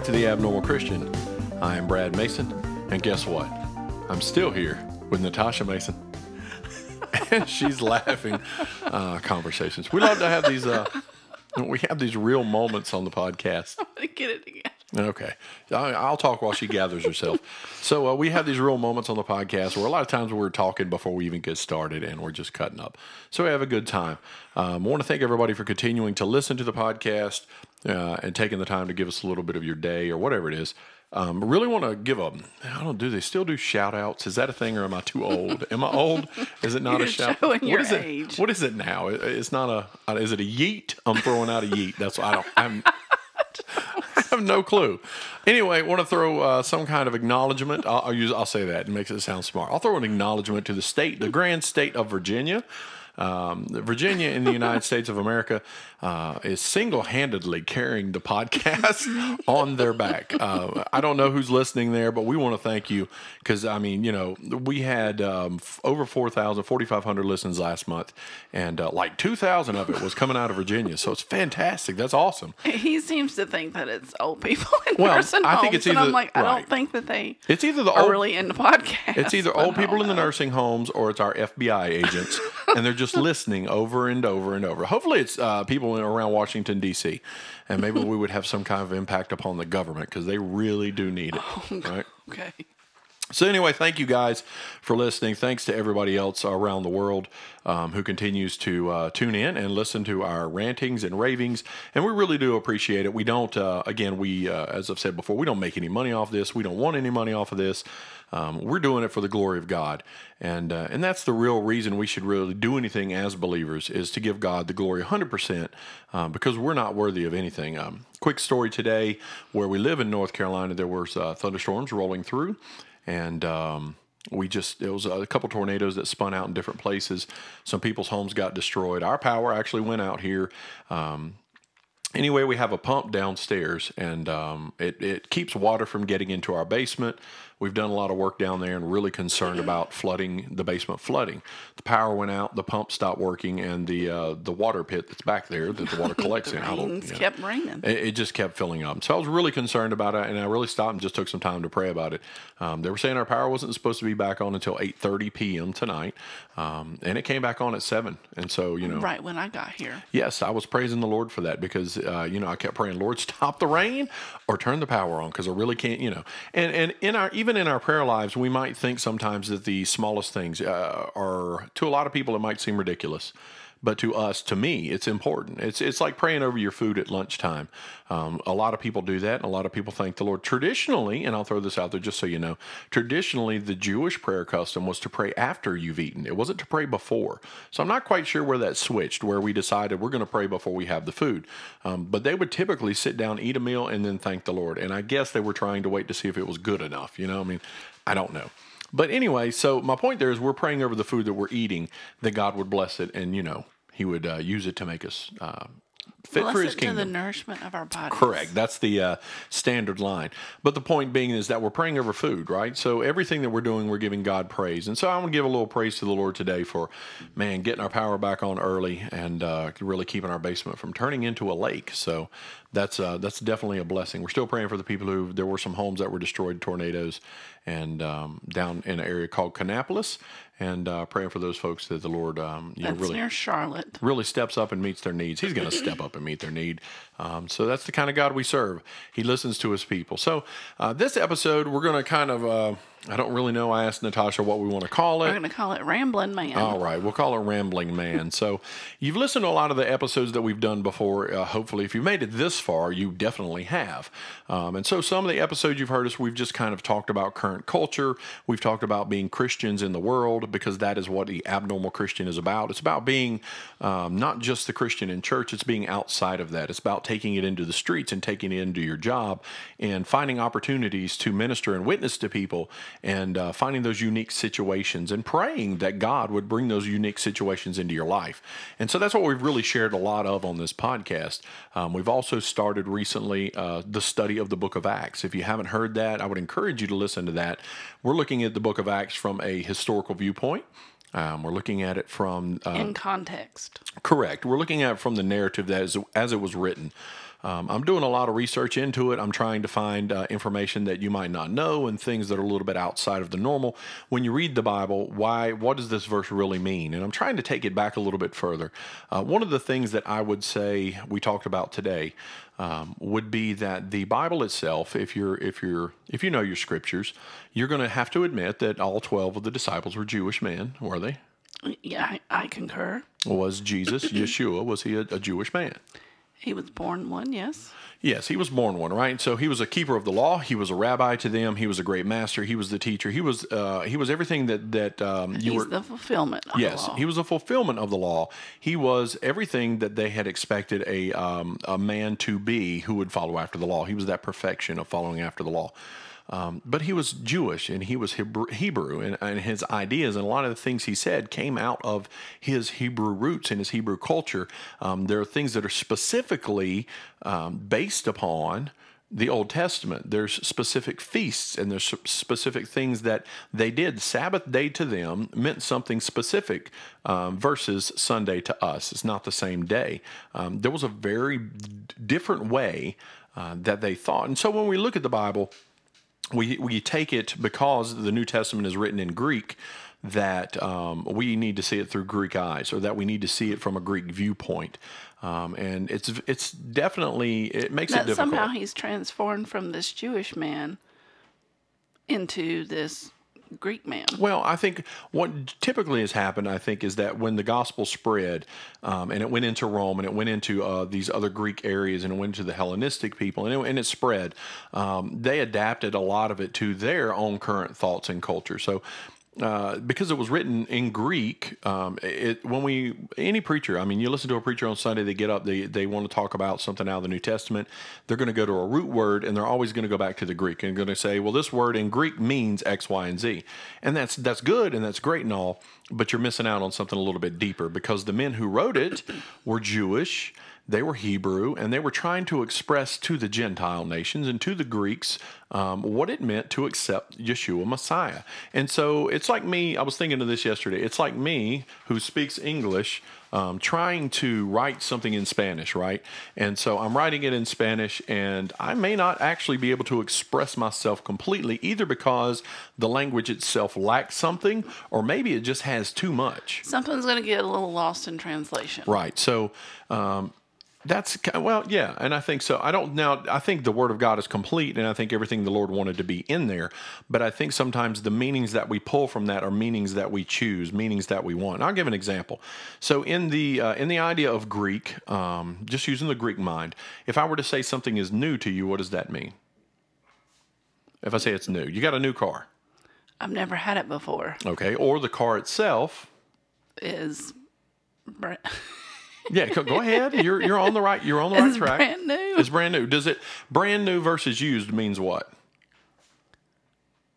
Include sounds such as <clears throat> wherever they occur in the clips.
back to the Abnormal Christian. I am Brad Mason, and guess what? I'm still here with Natasha Mason, <laughs> and she's laughing. Uh, conversations. We love to have these. Uh, we have these real moments on the podcast. <laughs> I'm gonna Get it again. Okay, I'll talk while she gathers herself. So uh, we have these real moments on the podcast where a lot of times we're talking before we even get started, and we're just cutting up. So we have a good time. Um, I want to thank everybody for continuing to listen to the podcast uh, and taking the time to give us a little bit of your day or whatever it is. Um, really want to give a. I don't do they still do shout outs? Is that a thing, or am I too old? Am I old? Is it not You're a shout? showing your what is age. it? What is it now? It- It's not a. Is it a yeet? I'm throwing out a yeet. That's what I don't. I'm. I have no clue. Anyway, want to throw uh, some kind of acknowledgement. I'll, I'll use. I'll say that. It makes it sound smart. I'll throw an acknowledgement to the state, the grand state of Virginia. Um, Virginia in the United States of America uh, is single-handedly carrying the podcast <laughs> on their back. Uh, I don't know who's listening there, but we want to thank you because I mean, you know, we had um, f- over 4,000, 4,500 listens last month, and uh, like 2,000 of it was coming out of Virginia. So it's fantastic. That's awesome. He seems to think that it's old people in Well, nursing I homes, think it's and I'm either- like, I right. don't think that they It's either the old, really into podcasts. it's either old <laughs> people in the nursing homes or it's our FBI agents, and they're just listening over and over and over. Hopefully, it's uh, people around Washington D.C. and maybe we would have some kind of impact upon the government because they really do need it. Right. Okay. So anyway, thank you guys for listening. Thanks to everybody else around the world um, who continues to uh, tune in and listen to our rantings and ravings, and we really do appreciate it. We don't, uh, again, we uh, as I've said before, we don't make any money off this. We don't want any money off of this. Um, we're doing it for the glory of God, and uh, and that's the real reason we should really do anything as believers is to give God the glory 100 percent um, because we're not worthy of anything. Um, quick story today, where we live in North Carolina, there was uh, thunderstorms rolling through and um, we just it was a couple tornadoes that spun out in different places. Some people's homes got destroyed. Our power actually went out here. Um, anyway, we have a pump downstairs, and um, it it keeps water from getting into our basement. We've done a lot of work down there and really concerned about flooding the basement flooding. The power went out, the pump stopped working, and the uh, the water pit that's back there that the water <laughs> collects in. I don't- Rains kept raining. It, it just kept filling up. So I was really concerned about it, and I really stopped and just took some time to pray about it. Um, they were saying our power wasn't supposed to be back on until 8:30 p.m. tonight, um, and it came back on at seven. And so you know, Right when I got here. yes, I was praising the Lord for that because uh, you know I kept praying, Lord, <laughs> stop the rain or turn the power on because I really can't, you know. And and in our even in our prayer lives, we might think sometimes that the smallest things uh, are to a lot of people it might seem ridiculous. But to us, to me, it's important. It's it's like praying over your food at lunchtime. Um, a lot of people do that, and a lot of people thank the Lord. Traditionally, and I'll throw this out there just so you know, traditionally the Jewish prayer custom was to pray after you've eaten. It wasn't to pray before. So I'm not quite sure where that switched, where we decided we're going to pray before we have the food. Um, but they would typically sit down, eat a meal, and then thank the Lord. And I guess they were trying to wait to see if it was good enough. You know, I mean, I don't know. But anyway, so my point there is we're praying over the food that we're eating that God would bless it, and you know He would uh, use it to make us uh, fit Bless for His it to the nourishment of our bodies. Correct. That's the uh, standard line. But the point being is that we're praying over food, right? So everything that we're doing, we're giving God praise. And so I want to give a little praise to the Lord today for, man, getting our power back on early and uh, really keeping our basement from turning into a lake. So that's uh, that's definitely a blessing. We're still praying for the people who there were some homes that were destroyed tornadoes and um, down in an area called Kannapolis, and uh, praying for those folks that the Lord, um, you know, really near Charlotte. really steps up and meets their needs. He's going to step up and meet their need. Um, so that's the kind of God we serve. He listens to his people. So uh, this episode, we're going to kind of, uh, I don't really know. I asked Natasha what we want to call it. We're going to call it Rambling Man. All right, we'll call it Rambling Man. so, you've listened to a lot of the episodes that we've done before. Uh, hopefully, if you've made it this far, you definitely have. Um, and so, some of the episodes you've heard us, we've just kind of talked about current culture. We've talked about being Christians in the world because that is what the abnormal Christian is about. It's about being um, not just the Christian in church, it's being outside of that. It's about taking it into the streets and taking it into your job and finding opportunities to minister and witness to people and uh, finding those unique situations and praying that God would bring those unique situations into your life. And so that's what we've really shared a lot of on this podcast. Um, we've also started recently uh, the study of the book of Acts. If you haven't heard that, I would encourage you to listen to that. We're looking at the book of Acts from a historical viewpoint. Um, we're looking at it from uh, In context. Correct. We're looking at it from the narrative that is as it was written. Um, I'm doing a lot of research into it. I'm trying to find uh, information that you might not know and things that are a little bit outside of the normal. When you read the Bible, why? What does this verse really mean? And I'm trying to take it back a little bit further. Uh, one of the things that I would say we talked about today um, would be that the Bible itself, if you're if you're if you know your scriptures, you're going to have to admit that all twelve of the disciples were Jewish men, were they? Yeah, I, I concur. Was Jesus <clears throat> Yeshua? Was he a, a Jewish man? He was born one, yes. Yes, he was born one, right? So he was a keeper of the law. He was a rabbi to them. He was a great master. He was the teacher. He was uh, he was everything that that um, you He's were. the fulfillment of Yes, the law. he was a fulfillment of the law. He was everything that they had expected a um, a man to be who would follow after the law. He was that perfection of following after the law. Um, but he was Jewish and he was Hebrew, and, and his ideas and a lot of the things he said came out of his Hebrew roots and his Hebrew culture. Um, there are things that are specifically um, based upon the Old Testament. There's specific feasts and there's specific things that they did. Sabbath day to them meant something specific um, versus Sunday to us. It's not the same day. Um, there was a very different way uh, that they thought. And so when we look at the Bible, we we take it because the New Testament is written in Greek that um, we need to see it through Greek eyes, or that we need to see it from a Greek viewpoint, um, and it's it's definitely it makes it that difficult. somehow he's transformed from this Jewish man into this Greek man. Well, I think what typically has happened, I think, is that when the gospel spread um, and it went into Rome and it went into uh, these other Greek areas and it went to the Hellenistic people and it, and it spread, um, they adapted a lot of it to their own current thoughts and culture. So. Uh, because it was written in Greek, um, it, when we any preacher, I mean, you listen to a preacher on Sunday, they get up, they they want to talk about something out of the New Testament. They're going to go to a root word, and they're always going to go back to the Greek and going to say, well, this word in Greek means X, Y, and Z, and that's that's good and that's great and all, but you're missing out on something a little bit deeper because the men who wrote it were Jewish they were Hebrew, and they were trying to express to the Gentile nations and to the Greeks um, what it meant to accept Yeshua Messiah. And so it's like me, I was thinking of this yesterday. It's like me who speaks English. Um, trying to write something in Spanish, right? And so I'm writing it in Spanish, and I may not actually be able to express myself completely, either because the language itself lacks something, or maybe it just has too much. Something's going to get a little lost in translation. Right. So um, that's well, yeah, and I think so. I don't now. I think the Word of God is complete, and I think everything the Lord wanted to be in there. But I think sometimes the meanings that we pull from that are meanings that we choose, meanings that we want. I'll give an example. So in the uh, in the idea of Greek, um, just using the Greek mind, if I were to say something is new to you, what does that mean? If I say it's new, you got a new car, I've never had it before. okay, or the car itself. Is <laughs> Yeah, go ahead. You're you're on the right. You're on the right is track. brand new. It's brand new. Does it brand new versus used means what?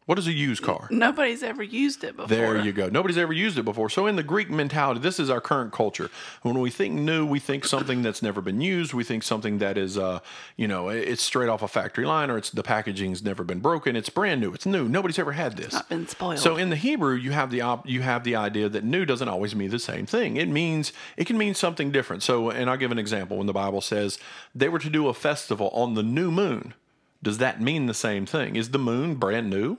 What is a used car? Nobody's ever used it before. There you go. Nobody's ever used it before. So in the Greek mentality, this is our current culture. When we think new, we think something that's never been used. We think something that is, uh, you know, it's straight off a factory line, or it's the packaging's never been broken. It's brand new. It's new. Nobody's ever had this. Not been spoiled. So in the Hebrew, you have the op- you have the idea that new doesn't always mean the same thing. It means it can mean something different. So, and I'll give an example. When the Bible says they were to do a festival on the new moon, does that mean the same thing? Is the moon brand new?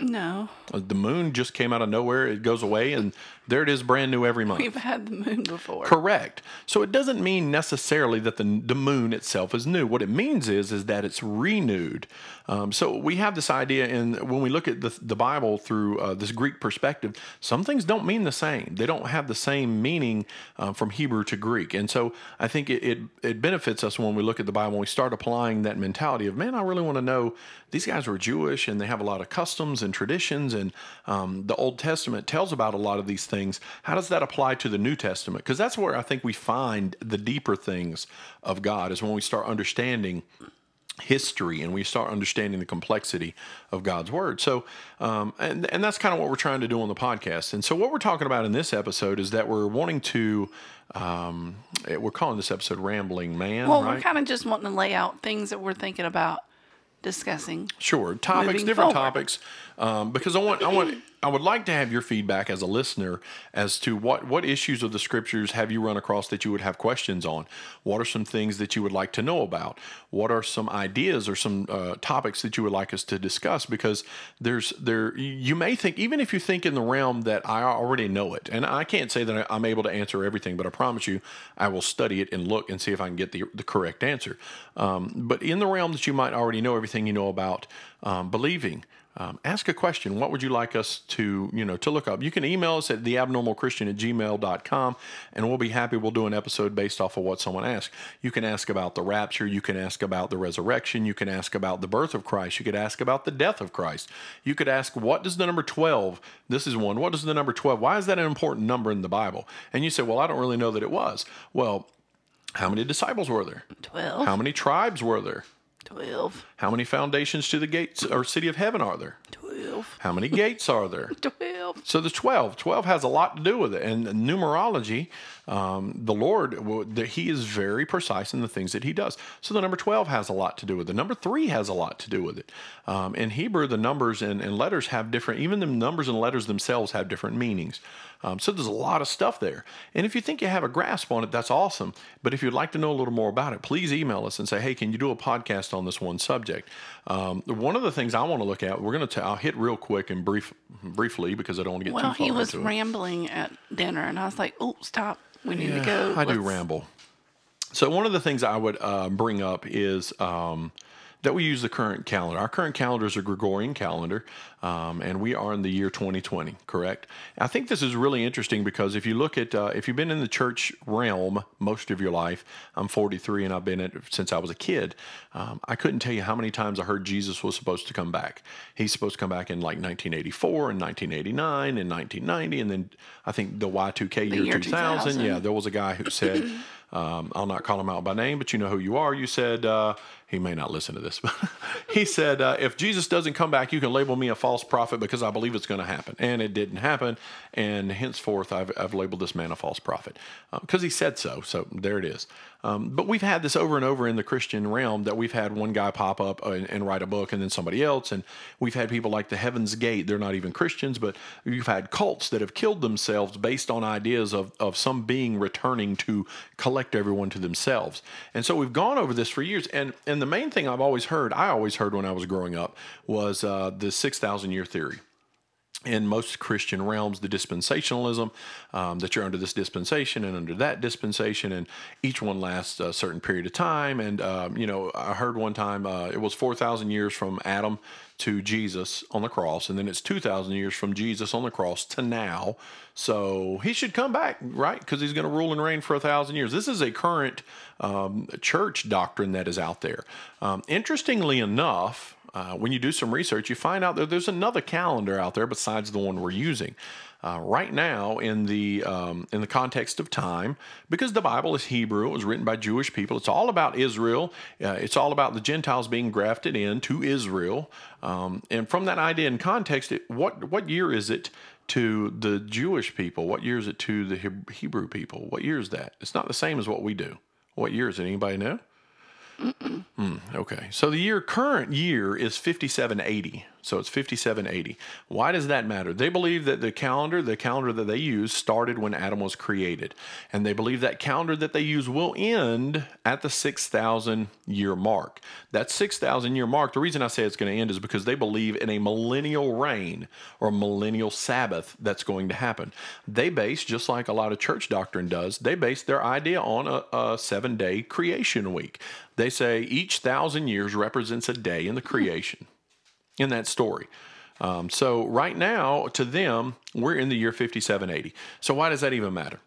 No, The moon just came out of nowhere. It goes away, and there it is, brand new every month. we've had the moon before. Correct. So it doesn't mean necessarily that the the moon itself is new. What it means is is that it's renewed. Um, so we have this idea, and when we look at the, the Bible through uh, this Greek perspective, some things don't mean the same. They don't have the same meaning uh, from Hebrew to Greek, and so I think it, it it benefits us when we look at the Bible and we start applying that mentality of man. I really want to know these guys were Jewish and they have a lot of customs and traditions, and um, the Old Testament tells about a lot of these things. How does that apply to the New Testament? Because that's where I think we find the deeper things of God is when we start understanding history and we start understanding the complexity of God's word. So, um, and and that's kind of what we're trying to do on the podcast. And so, what we're talking about in this episode is that we're wanting to, um, we're calling this episode "Rambling Man." well, right? we're kind of just wanting to lay out things that we're thinking about discussing. Sure, topics, different forward. topics, um, because I want I want I would like to have your feedback as a listener as to what what issues of the scriptures have you run across that you would have questions on. What are some things that you would like to know about? What are some ideas or some uh, topics that you would like us to discuss? Because there's there you may think even if you think in the realm that I already know it, and I can't say that I'm able to answer everything, but I promise you I will study it and look and see if I can get the the correct answer. Um, but in the realm that you might already know everything you know about um, believing um, ask a question. What would you like us to, you know, to look up? You can email us at theabnormalchristian at gmail.com and we'll be happy. We'll do an episode based off of what someone asks. You can ask about the rapture. You can ask about the resurrection. You can ask about the birth of Christ. You could ask about the death of Christ. You could ask, what does the number 12, this is one, what does the number 12, why is that an important number in the Bible? And you say, well, I don't really know that it was. Well, how many disciples were there? 12. How many tribes were there? 12. How many foundations to the gates or city of heaven are there? 12. How many gates are there? <laughs> 12. So there's 12. 12 has a lot to do with it. And numerology, um, the Lord, He is very precise in the things that He does. So the number 12 has a lot to do with it. Number three has a lot to do with it. Um, in Hebrew, the numbers and, and letters have different, even the numbers and letters themselves have different meanings. Um, so there's a lot of stuff there. And if you think you have a grasp on it, that's awesome. But if you'd like to know a little more about it, please email us and say, hey, can you do a podcast on this one subject? Um, one of the things I want to look at, we're going to, I'll hit real quick and brief, briefly because I don't want to get Well, too far he was rambling at dinner, and I was like, oh, stop. We need to go. I do Let's- ramble. So one of the things I would uh, bring up is um, that we use the current calendar. Our current calendar is a Gregorian calendar, um, and we are in the year 2020. Correct. I think this is really interesting because if you look at uh, if you've been in the church realm most of your life, I'm 43 and I've been in it since I was a kid. Um, I couldn't tell you how many times I heard Jesus was supposed to come back. He's supposed to come back in like 1984 and 1989 and 1990, and then I think the Y2K year, year 2000. 2000. Yeah, there was a guy who said, <clears throat> um, I'll not call him out by name, but you know who you are. You said, uh, he may not listen to this, <laughs> but he said, uh, if Jesus doesn't come back, you can label me a false prophet because I believe it's going to happen. And it didn't happen. And henceforth, I've, I've labeled this man a false prophet because he said so. So there it is. Um, but we've had this over and over in the Christian realm that we've had one guy pop up and, and write a book and then somebody else. And we've had people like the Heaven's Gate. They're not even Christians, but you've had cults that have killed themselves based on ideas of, of some being returning to collect everyone to themselves. And so we've gone over this for years. And, and the main thing I've always heard, I always heard when I was growing up, was uh, the 6,000 year theory in most Christian realms, the dispensationalism, um, that you're under this dispensation and under that dispensation, and each one lasts a certain period of time. And, um, you know, I heard one time uh, it was 4,000 years from Adam to Jesus on the cross, and then it's 2,000 years from Jesus on the cross to now. So he should come back, right? Because he's going to rule and reign for a thousand years. This is a current um, church doctrine that is out there. Um, interestingly enough, uh, when you do some research, you find out that there's another calendar out there besides the one we're using. Uh, right now, in the um, in the context of time, because the Bible is Hebrew, it was written by Jewish people. It's all about Israel. Uh, it's all about the Gentiles being grafted in to Israel. Um, and from that idea and context, it, what what year is it to the Jewish people? What year is it to the Hebrew people? What year is that? It's not the same as what we do. What year is it? Anybody know? Mm, okay. So the year current year is 5780. So it's 5780. Why does that matter? They believe that the calendar, the calendar that they use started when Adam was created. And they believe that calendar that they use will end at the 6000 year mark. That 6000 year mark, the reason I say it's going to end is because they believe in a millennial reign or millennial Sabbath that's going to happen. They base, just like a lot of church doctrine does, they base their idea on a, a seven day creation week. They say each thousand years represents a day in the creation in that story. Um, so right now, to them, we're in the year 5780. So why does that even matter?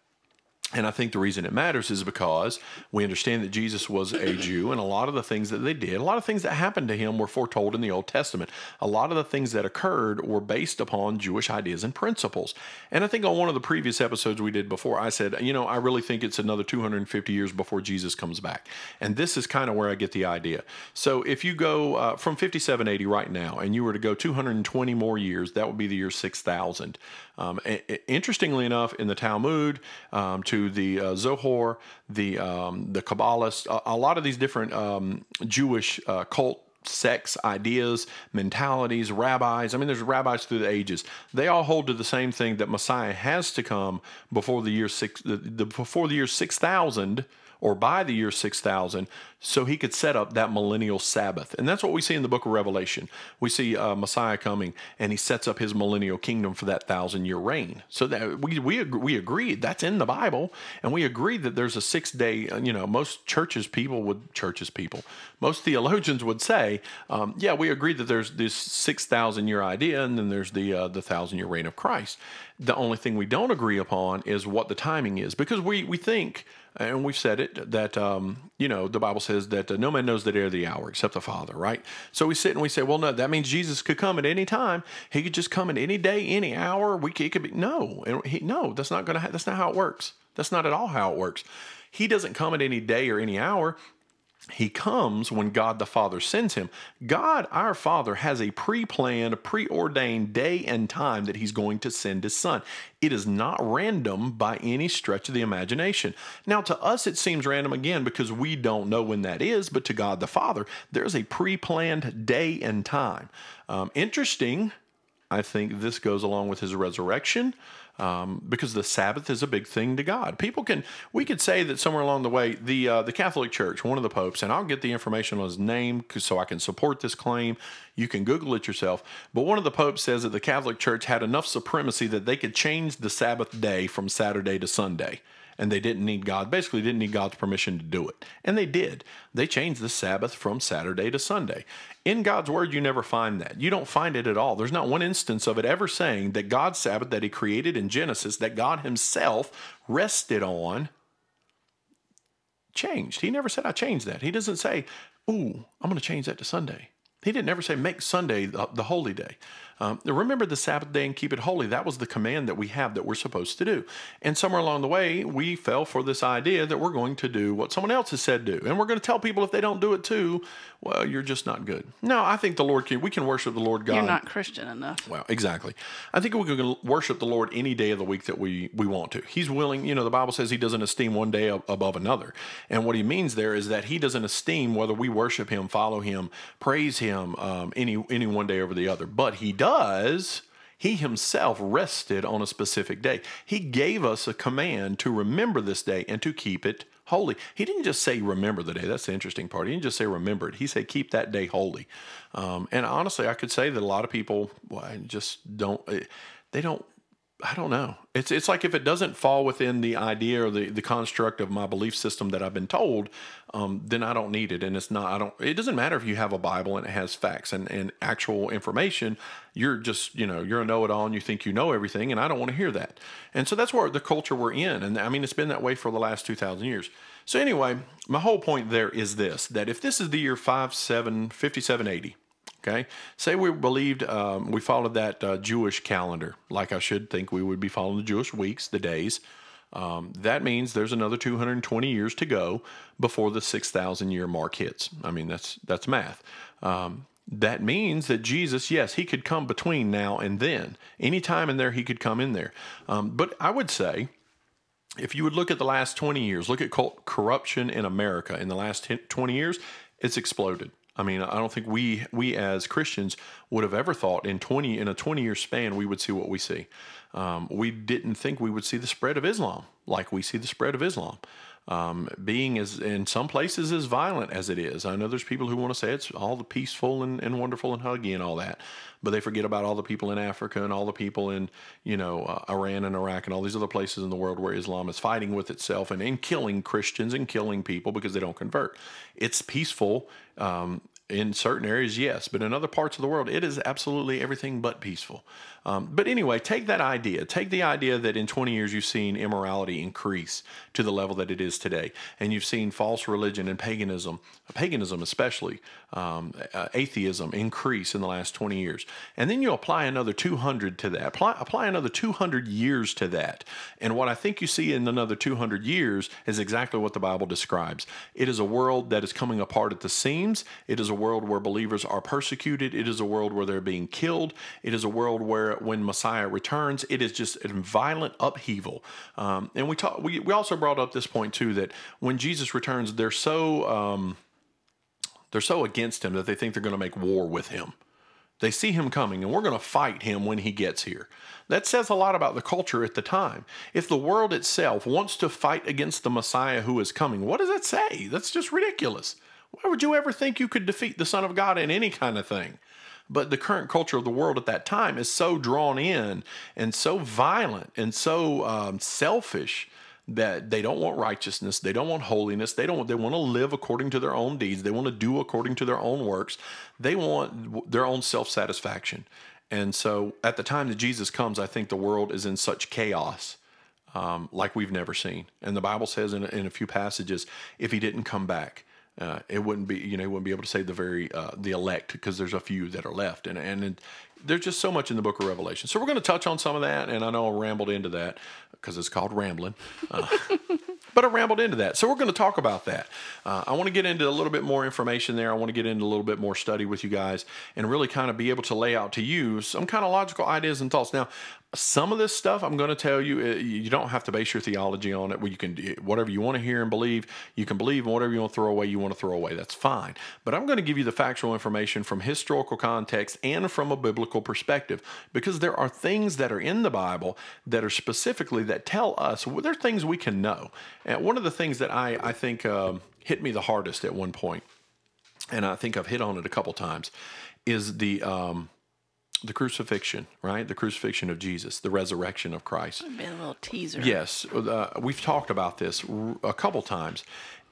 And I think the reason it matters is because we understand that Jesus was a <clears throat> Jew, and a lot of the things that they did, a lot of things that happened to him were foretold in the Old Testament. A lot of the things that occurred were based upon Jewish ideas and principles. And I think on one of the previous episodes we did before, I said, you know, I really think it's another 250 years before Jesus comes back. And this is kind of where I get the idea. So if you go uh, from 5780 right now, and you were to go 220 more years, that would be the year 6000. Um, interestingly enough, in the Talmud, um, to the uh, Zohar, the um, the Kabbalists, a, a, lot of these different um, Jewish uh, cult sects, ideas, mentalities, rabbis. I mean, there's rabbis through the ages. They all hold to the same thing that Messiah has to come before the year six, the, the before the year six thousand or by the year 6000 so he could set up that millennial Sabbath. And that's what we see in the book of Revelation. We see uh, Messiah coming and he sets up his millennial kingdom for that thousand year reign. So that we, we, we agreed that's in the Bible. And we agreed that there's a six day, uh, you know, most churches people would, churches people, most theologians would say, um, yeah, we agreed that there's this 6,000 year idea and then there's the, uh, the thousand year reign of Christ. The only thing we don't agree upon is what the timing is because we, we think, and we've said it that um, you know the Bible says that uh, no man knows the day or the hour except the Father, right? So we sit and we say, well, no, that means Jesus could come at any time. He could just come at any day, any hour. We could, could be no, and he, no, that's not to. Ha- that's not how it works. That's not at all how it works. He doesn't come at any day or any hour. He comes when God the Father sends him. God, our Father, has a pre planned, preordained day and time that He's going to send His Son. It is not random by any stretch of the imagination. Now, to us, it seems random again because we don't know when that is, but to God the Father, there's a pre planned day and time. Um, interesting, I think this goes along with His resurrection um, because the Sabbath is a big thing to God. People can, we could say that somewhere along the way, the uh, the Catholic Church, one of the popes, and I'll get the information on his name so I can support this claim. You can Google it yourself. But one of the popes says that the Catholic Church had enough supremacy that they could change the Sabbath day from Saturday to Sunday and they didn't need God, basically didn't need God's permission to do it. And they did. They changed the Sabbath from Saturday to Sunday. In God's word, you never find that. You don't find it at all. There's not one instance of it ever saying that God's Sabbath that He created in Genesis, that God Himself rested on, changed. He never said, I changed that. He doesn't say, Ooh, I'm going to change that to Sunday. He didn't ever say, Make Sunday the, the holy day. Um, remember the Sabbath day and keep it holy. That was the command that we have that we're supposed to do. And somewhere along the way, we fell for this idea that we're going to do what someone else has said do. And we're going to tell people if they don't do it too, well, you're just not good. No, I think the Lord can, we can worship the Lord God. You're not Christian enough. Well, exactly. I think we can worship the Lord any day of the week that we, we want to. He's willing, you know, the Bible says he doesn't esteem one day above another. And what he means there is that he doesn't esteem whether we worship him, follow him, praise him um, any, any one day over the other. But he does he himself rested on a specific day. He gave us a command to remember this day and to keep it holy. He didn't just say remember the day. That's the interesting part. He didn't just say remember it. He said keep that day holy. Um, and honestly, I could say that a lot of people well, just don't. Eh, they don't I don't know. It's it's like if it doesn't fall within the idea or the, the construct of my belief system that I've been told, um, then I don't need it. And it's not. I don't. It doesn't matter if you have a Bible and it has facts and, and actual information. You're just you know you're a know-it-all and you think you know everything, and I don't want to hear that. And so that's where the culture we're in. And I mean it's been that way for the last two thousand years. So anyway, my whole point there is this: that if this is the year five seven fifty seven eighty Okay, say we believed um, we followed that uh, Jewish calendar, like I should think we would be following the Jewish weeks, the days. Um, that means there's another 220 years to go before the 6,000 year mark hits. I mean, that's that's math. Um, that means that Jesus, yes, he could come between now and then. Any time in there, he could come in there. Um, but I would say, if you would look at the last 20 years, look at corruption in America in the last 10, 20 years, it's exploded. I mean, I don't think we we as Christians would have ever thought in twenty in a twenty year span we would see what we see. Um, we didn't think we would see the spread of Islam like we see the spread of Islam. Um, being as in some places as violent as it is. I know there's people who want to say it's all the peaceful and, and wonderful and huggy and all that, but they forget about all the people in Africa and all the people in you know uh, Iran and Iraq and all these other places in the world where Islam is fighting with itself and, and killing Christians and killing people because they don't convert. It's peaceful. Um, in certain areas, yes, but in other parts of the world, it is absolutely everything but peaceful. Um, but anyway, take that idea. Take the idea that in 20 years you've seen immorality increase to the level that it is today, and you've seen false religion and paganism, paganism especially, um, atheism increase in the last 20 years. And then you apply another 200 to that. Apply, apply another 200 years to that. And what I think you see in another 200 years is exactly what the Bible describes. It is a world that is coming apart at the seams. It is a world where believers are persecuted. It is a world where they're being killed. It is a world where when Messiah returns, it is just a violent upheaval. Um, and we talk, we, we also brought up this point too that when Jesus returns, they're so um, They're so against him that they think they're going to make war with him. They see him coming, and we're going to fight him when he gets here. That says a lot about the culture at the time. If the world itself wants to fight against the Messiah who is coming, what does that say? That's just ridiculous. Why would you ever think you could defeat the Son of God in any kind of thing? But the current culture of the world at that time is so drawn in and so violent and so um, selfish that they don't want righteousness, they don't want holiness, they don't they want to live according to their own deeds, they want to do according to their own works. They want their own self-satisfaction. And so at the time that Jesus comes, I think the world is in such chaos um, like we've never seen. And the Bible says in, in a few passages, if he didn't come back, uh, it wouldn't be you know he wouldn't be able to save the very uh, the elect because there's a few that are left and and there's just so much in the book of Revelation. So we're going to touch on some of that, and I know I rambled into that because it's called rambling. Uh, <laughs> but I rambled into that. So we're going to talk about that. Uh, I want to get into a little bit more information there. I want to get into a little bit more study with you guys and really kind of be able to lay out to you some kind of logical ideas and thoughts. Now, some of this stuff I'm going to tell you, uh, you don't have to base your theology on it. Where you can whatever you want to hear and believe, you can believe, and whatever you want to throw away, you want to throw away. That's fine. But I'm going to give you the factual information from historical context and from a biblical perspective, because there are things that are in the Bible that are specifically that tell us well, there are things we can know. And one of the things that I I think um, hit me the hardest at one point, and I think I've hit on it a couple times, is the um, the crucifixion, right? The crucifixion of Jesus, the resurrection of Christ. Been a little teaser. Yes, uh, we've talked about this a couple times,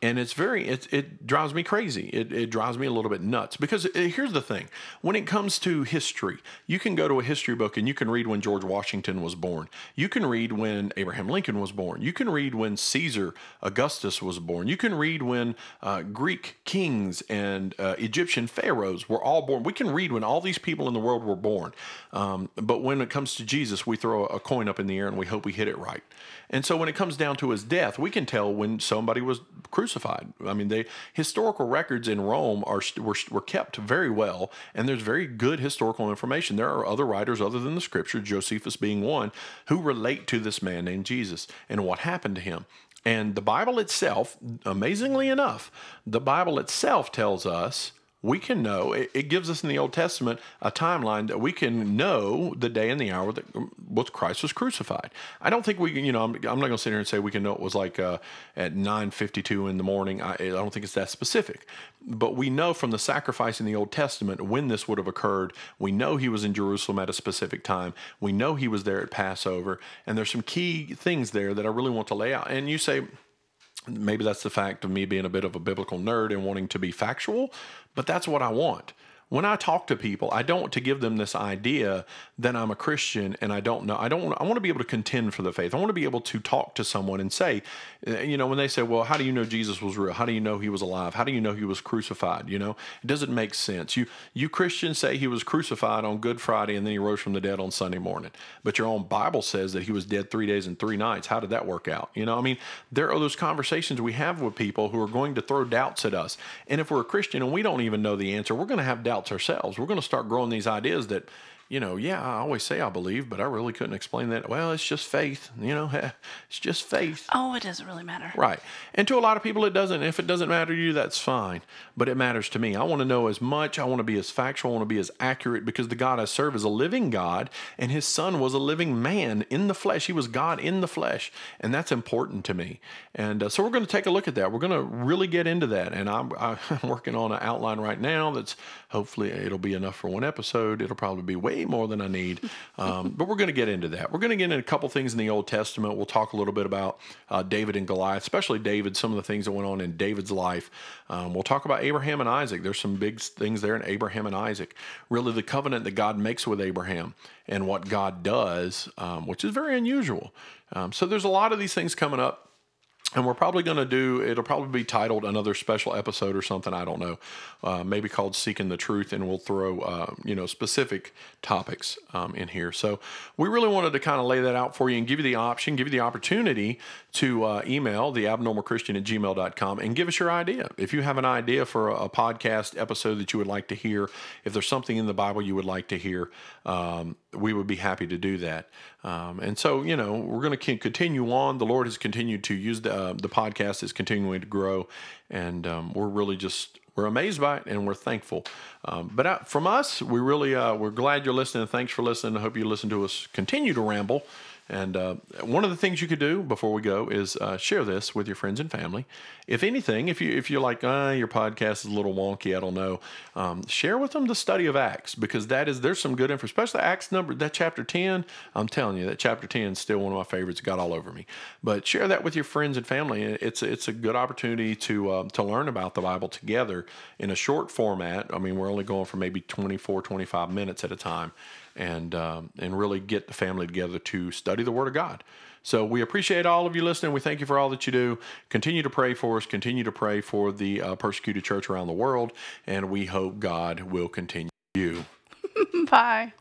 and it's very it, it drives me crazy. It, it drives me a little bit nuts because it, uh, here's the thing. When it comes to history you can go to a history book and you can read when george washington was born. You can read when abraham lincoln was born. You can read when caesar augustus was born. You can read when uh, greek kings and uh, egyptian pharaohs were all born. We can read when all these people in the world were born. Um, but when it comes to jesus we throw a coin up in the air and we hope we hit it right. And so when it comes down to his death we can tell when somebody was crucified crucified. I mean, they historical records in Rome are were, were kept very well, and there's very good historical information. There are other writers other than the Scripture, Josephus being one, who relate to this man named Jesus and what happened to him. And the Bible itself, amazingly enough, the Bible itself tells us we can know it, it, gives us in the old testament a timeline that we can know the day and the hour that what christ was crucified. I don't think we can you know i'm, I'm not going to sit here and say we can know it was like uh, at 9.52 in the morning. I, I don't think it's that specific. But we know from the sacrifice in the old testament when this would have occurred. We know he was in jerusalem at a specific time. We know he was there at passover. And there's some key things there that i really want to lay out. And you say maybe that's the fact of me being a bit of a biblical nerd and wanting to be factual, but that's what I want when I talk to people, I don't want to give them this idea that I'm a Christian and I don't know. I don't. I want to be able to contend for the faith. I want to be able to talk to someone and say, uh, you know, when they say, "Well, how do you know Jesus was real? How do you know he was alive? How do you know he was crucified?" You know, it doesn't make sense. You you Christians say he was crucified on Good Friday and then he rose from the dead on Sunday morning, but your own Bible says that he was dead three days and three nights. How did that work out? You know, I mean, there are those conversations we have with people who are going to throw doubts at us, and if we're a Christian and we don't even know the answer, we're going to have doubts ourselves. We're going to start growing these ideas that you know, yeah, I always say I believe, but I really couldn't explain that. Well, it's just faith, you know, <laughs> it's just faith. Oh, it doesn't really matter. Right. And to a lot of people, it doesn't. If it doesn't matter to you, that's fine. But it matters to me. I want to know as much. I want to be as factual. I want to be as accurate because the God I serve is a living God, and his son was a living man in the flesh. He was God in the flesh. And that's important to me. And uh, so we're going to take a look at that. We're going to really get into that. And I'm, <laughs> I'm working on an outline right now that's hopefully it'll be enough for one episode. It'll probably be way more than I need. Um, but we're going to get into that. We're going to get into a couple things in the Old Testament. We'll talk a little bit about uh, David and Goliath, especially David, some of the things that went on in David's life. Um, we'll talk about Abraham and Isaac. There's some big things there in Abraham and Isaac. Really, the covenant that God makes with Abraham and what God does, um, which is very unusual. Um, so there's a lot of these things coming up and we're probably going to do it'll probably be titled another special episode or something i don't know uh, maybe called seeking the truth and we'll throw uh, you know specific topics um, in here. So we really wanted to kind of lay that out for you and give you the option give you the opportunity to uh, email the abnormalchristian at gmail.com and give us your idea if you have an idea for a, a, podcast episode that you would like to hear if there's something in the bible you would like to hear um, we would be happy to do that um, and so, you know, we're going to continue on. The Lord has continued to use the, uh, the podcast is continuing to grow, and um, we're really just we're amazed by it and we're thankful. Um, but uh, from us, we really uh, we're glad you're listening. Thanks for listening. I hope you listen to us continue to ramble. And uh, one of the things you could do before we go is uh, share this with your friends and family. If anything, if you if you're like, uh, your podcast is a little wonky, I don't know, um, share with them the study of Acts because that is there's some good info, especially Acts number that chapter ten. I'm telling you that chapter ten is still one of my favorites. It got all over me. But share that with your friends and family. It's it's a good opportunity to um, to learn about the Bible together in a short format. I mean, we're only going for maybe 24, 25 minutes at a time and um, and really get the family together to study the Word of God. So we appreciate all of you listening. We thank you for all that you do. Continue to pray for us. Continue to pray for the uh, persecuted church around the world, and we hope God will continue you. <laughs> Bye.